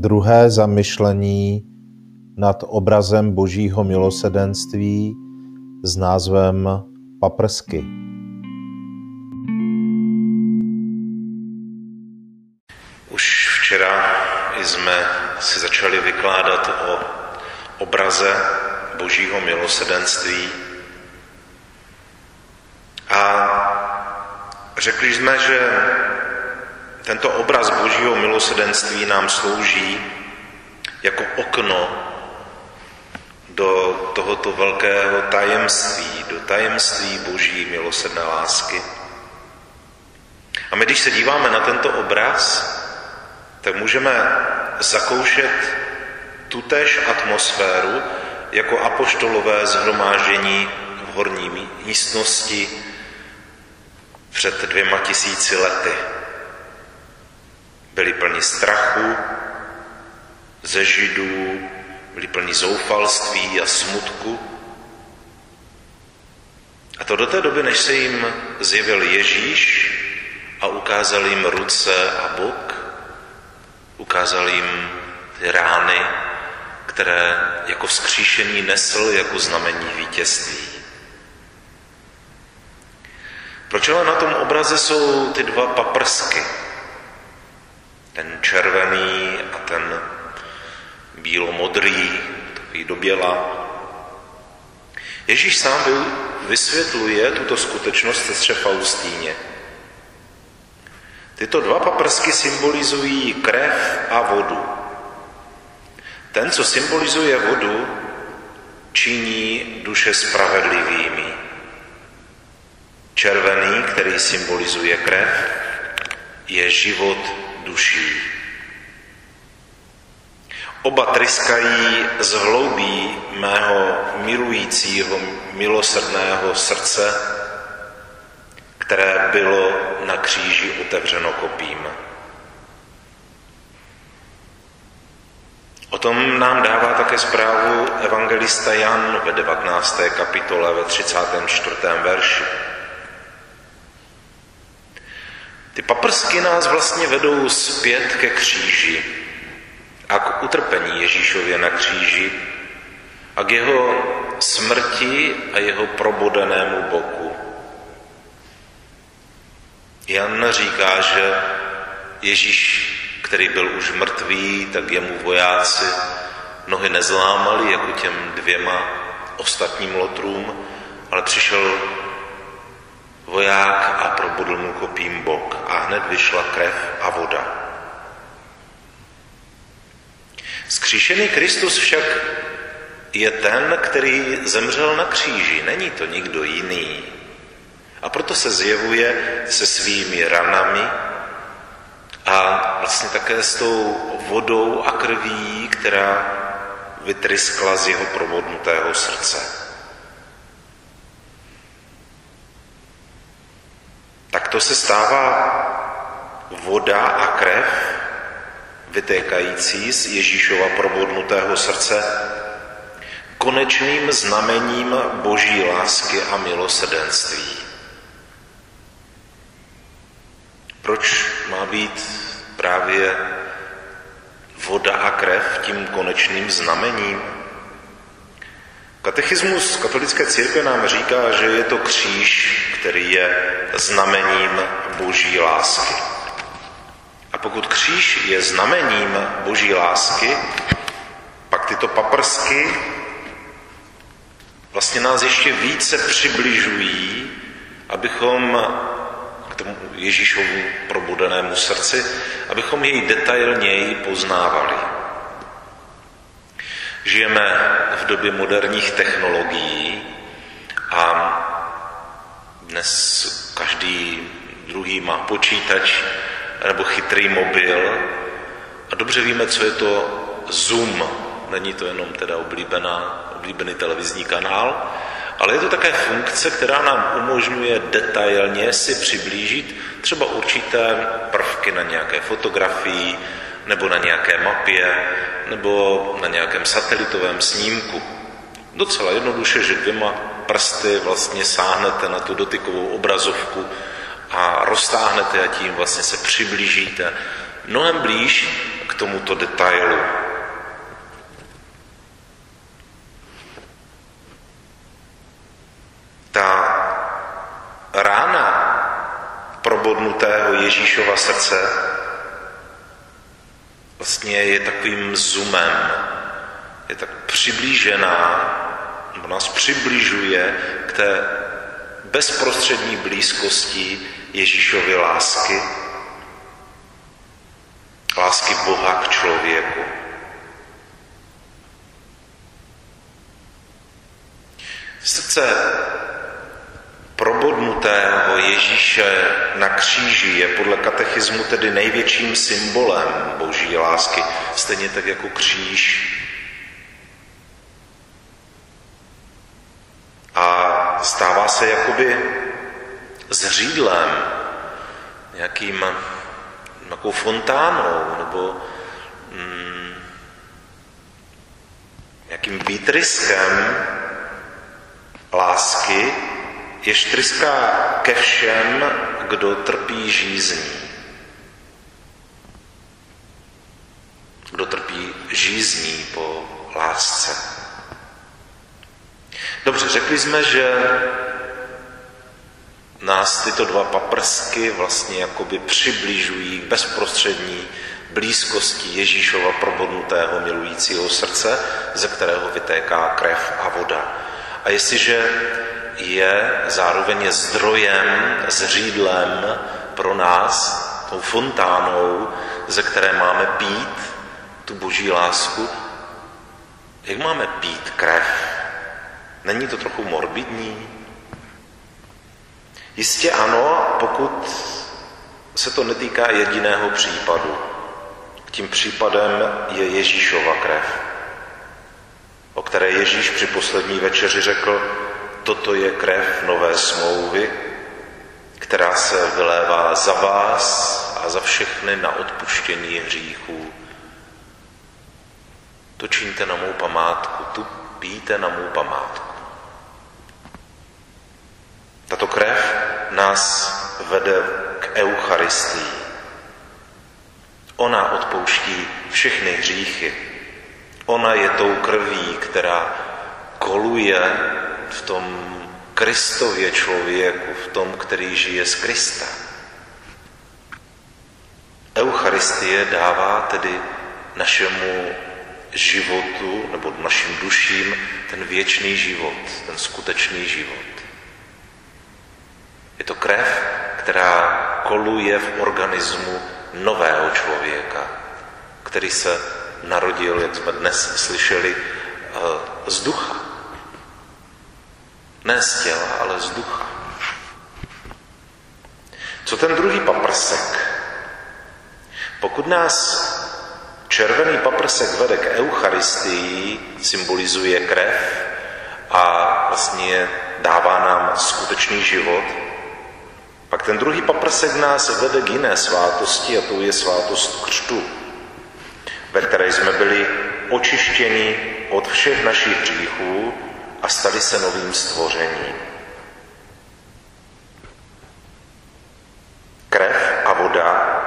druhé zamyšlení nad obrazem Božího milosedenství s názvem Paprsky. Už včera jsme si začali vykládat o obraze Božího milosedenství a řekli jsme, že tento obraz Božího milosedenství nám slouží jako okno do tohoto velkého tajemství, do tajemství Boží milosedné lásky. A my, když se díváme na tento obraz, tak můžeme zakoušet tutéž atmosféru jako apoštolové zhromáždění v horní místnosti před dvěma tisíci lety. Byli plni strachu ze židů, byli plni zoufalství a smutku. A to do té doby, než se jim zjevil Ježíš a ukázal jim ruce a bok, ukázal jim ty rány, které jako vzkříšení nesl jako znamení vítězství. Proč ale na tom obraze jsou ty dva paprsky? Ten červený a ten bílomodrý, takový do běla. Ježíš sám vysvětluje tuto skutečnost sestře Faustíně. Tyto dva paprsky symbolizují krev a vodu. Ten, co symbolizuje vodu, činí duše spravedlivými. Červený, který symbolizuje krev, je život duší. Oba tryskají z hloubí mého milujícího, milosrdného srdce, které bylo na kříži otevřeno kopím. O tom nám dává také zprávu evangelista Jan ve 19. kapitole ve 34. verši. Ty paprsky nás vlastně vedou zpět ke kříži a k utrpení Ježíšově na kříži a k jeho smrti a jeho probodenému boku. Jan říká, že Ježíš, který byl už mrtvý, tak jemu vojáci nohy nezlámali jako těm dvěma ostatním lotrům, ale přišel voják a probudl mu kopím bok a hned vyšla krev a voda. Skříšený Kristus však je ten, který zemřel na kříži, není to nikdo jiný. A proto se zjevuje se svými ranami a vlastně také s tou vodou a krví, která vytryskla z jeho provodnutého srdce. To se stává voda a krev, vytékající z Ježíšova probodnutého srdce, konečným znamením boží lásky a milosrdenství. Proč má být právě voda a krev tím konečným znamením? Katechismus katolické církve nám říká, že je to kříž, který je znamením boží lásky. A pokud kříž je znamením boží lásky, pak tyto paprsky vlastně nás ještě více přibližují, abychom tomu Ježíšovu probudenému srdci, abychom jej detailněji poznávali. Žijeme v době moderních technologií a dnes každý druhý má počítač nebo chytrý mobil a dobře víme, co je to Zoom. Není to jenom teda oblíbená, oblíbený televizní kanál, ale je to také funkce, která nám umožňuje detailně si přiblížit třeba určité prvky na nějaké fotografii, nebo na nějaké mapě, nebo na nějakém satelitovém snímku. Docela jednoduše, že dvěma prsty vlastně sáhnete na tu dotykovou obrazovku a roztáhnete a tím vlastně se přiblížíte mnohem blíž k tomuto detailu. Ta rána probodnutého Ježíšova srdce vlastně je takovým zoomem, je tak přiblížená, nebo nás přibližuje k té bezprostřední blízkosti Ježíšovy lásky, lásky Boha k člověku. Srdce probodnutého Ježíše na kříži je podle katechismu tedy největším symbolem boží lásky, stejně tak jako kříž. A stává se jakoby zřídlem, nějakým, nějakou fontánou nebo mm, nějakým výtryskem lásky, jež tryská ke všem, kdo trpí žízní. Kdo trpí žízní po lásce. Dobře, řekli jsme, že nás tyto dva paprsky vlastně jakoby přibližují k bezprostřední blízkosti Ježíšova probodnutého milujícího srdce, ze kterého vytéká krev a voda. A jestliže je zároveň zdrojem, zřídlem pro nás, tou fontánou, ze které máme pít tu boží lásku, jak máme pít krev? Není to trochu morbidní? Jistě ano, pokud se to netýká jediného případu. Tím případem je Ježíšova krev, o které Ježíš při poslední večeři řekl, toto je krev nové smlouvy, která se vylévá za vás a za všechny na odpuštění hříchů. To čiňte na mou památku, tu píte na mou památku. Tato krev nás vede k Eucharistii. Ona odpouští všechny hříchy. Ona je tou krví, která koluje v tom Kristově člověku, v tom, který žije z Krista. Eucharistie dává tedy našemu životu nebo našim duším ten věčný život, ten skutečný život. Je to krev, která koluje v organismu nového člověka, který se narodil, jak jsme dnes slyšeli, eh, z ducha. Ne z těla, ale z ducha. Co ten druhý paprsek? Pokud nás červený paprsek vede k Eucharistii, symbolizuje krev a vlastně dává nám skutečný život, pak ten druhý paprsek nás vede k jiné svátosti a to je svátost křtu, ve které jsme byli očištěni od všech našich hříchů a stali se novým stvořením. Krev a voda,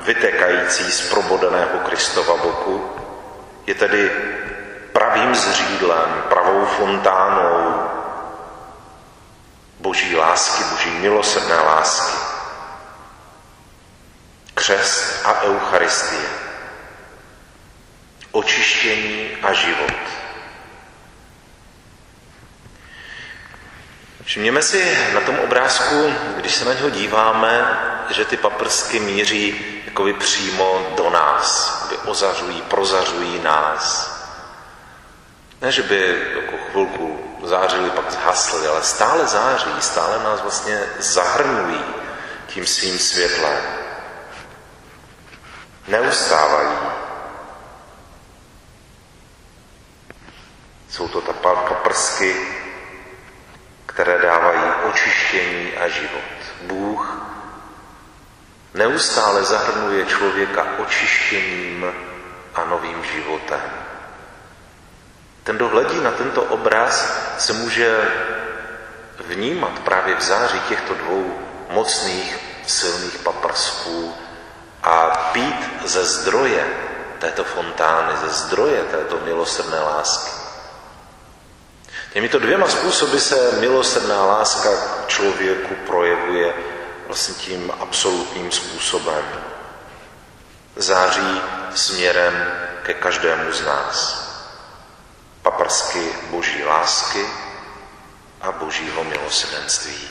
vytekající z probodaného Kristova boku, je tedy pravým zřídlem, pravou fontánou boží lásky, boží milosrdné lásky. Křest a Eucharistie. Očištění a život. Všimněme si na tom obrázku, když se na něho díváme, že ty paprsky míří jakoby přímo do nás, aby ozařují, prozařují nás. Ne, že by jako chvilku zářili, pak zhasli, ale stále září, stále nás vlastně zahrnují tím svým světlem. Neustávají. Jsou to ta paprsky, které dávají očištění a život. Bůh neustále zahrnuje člověka očištěním a novým životem. Ten, kdo hledí na tento obraz, se může vnímat právě v září těchto dvou mocných, silných paprsků a pít ze zdroje této fontány, ze zdroje této milosrdné lásky. Těmito dvěma způsoby se milosrdná láska k člověku projevuje vlastně tím absolutním způsobem. Září směrem ke každému z nás. Paprsky boží lásky a božího milosrdenství.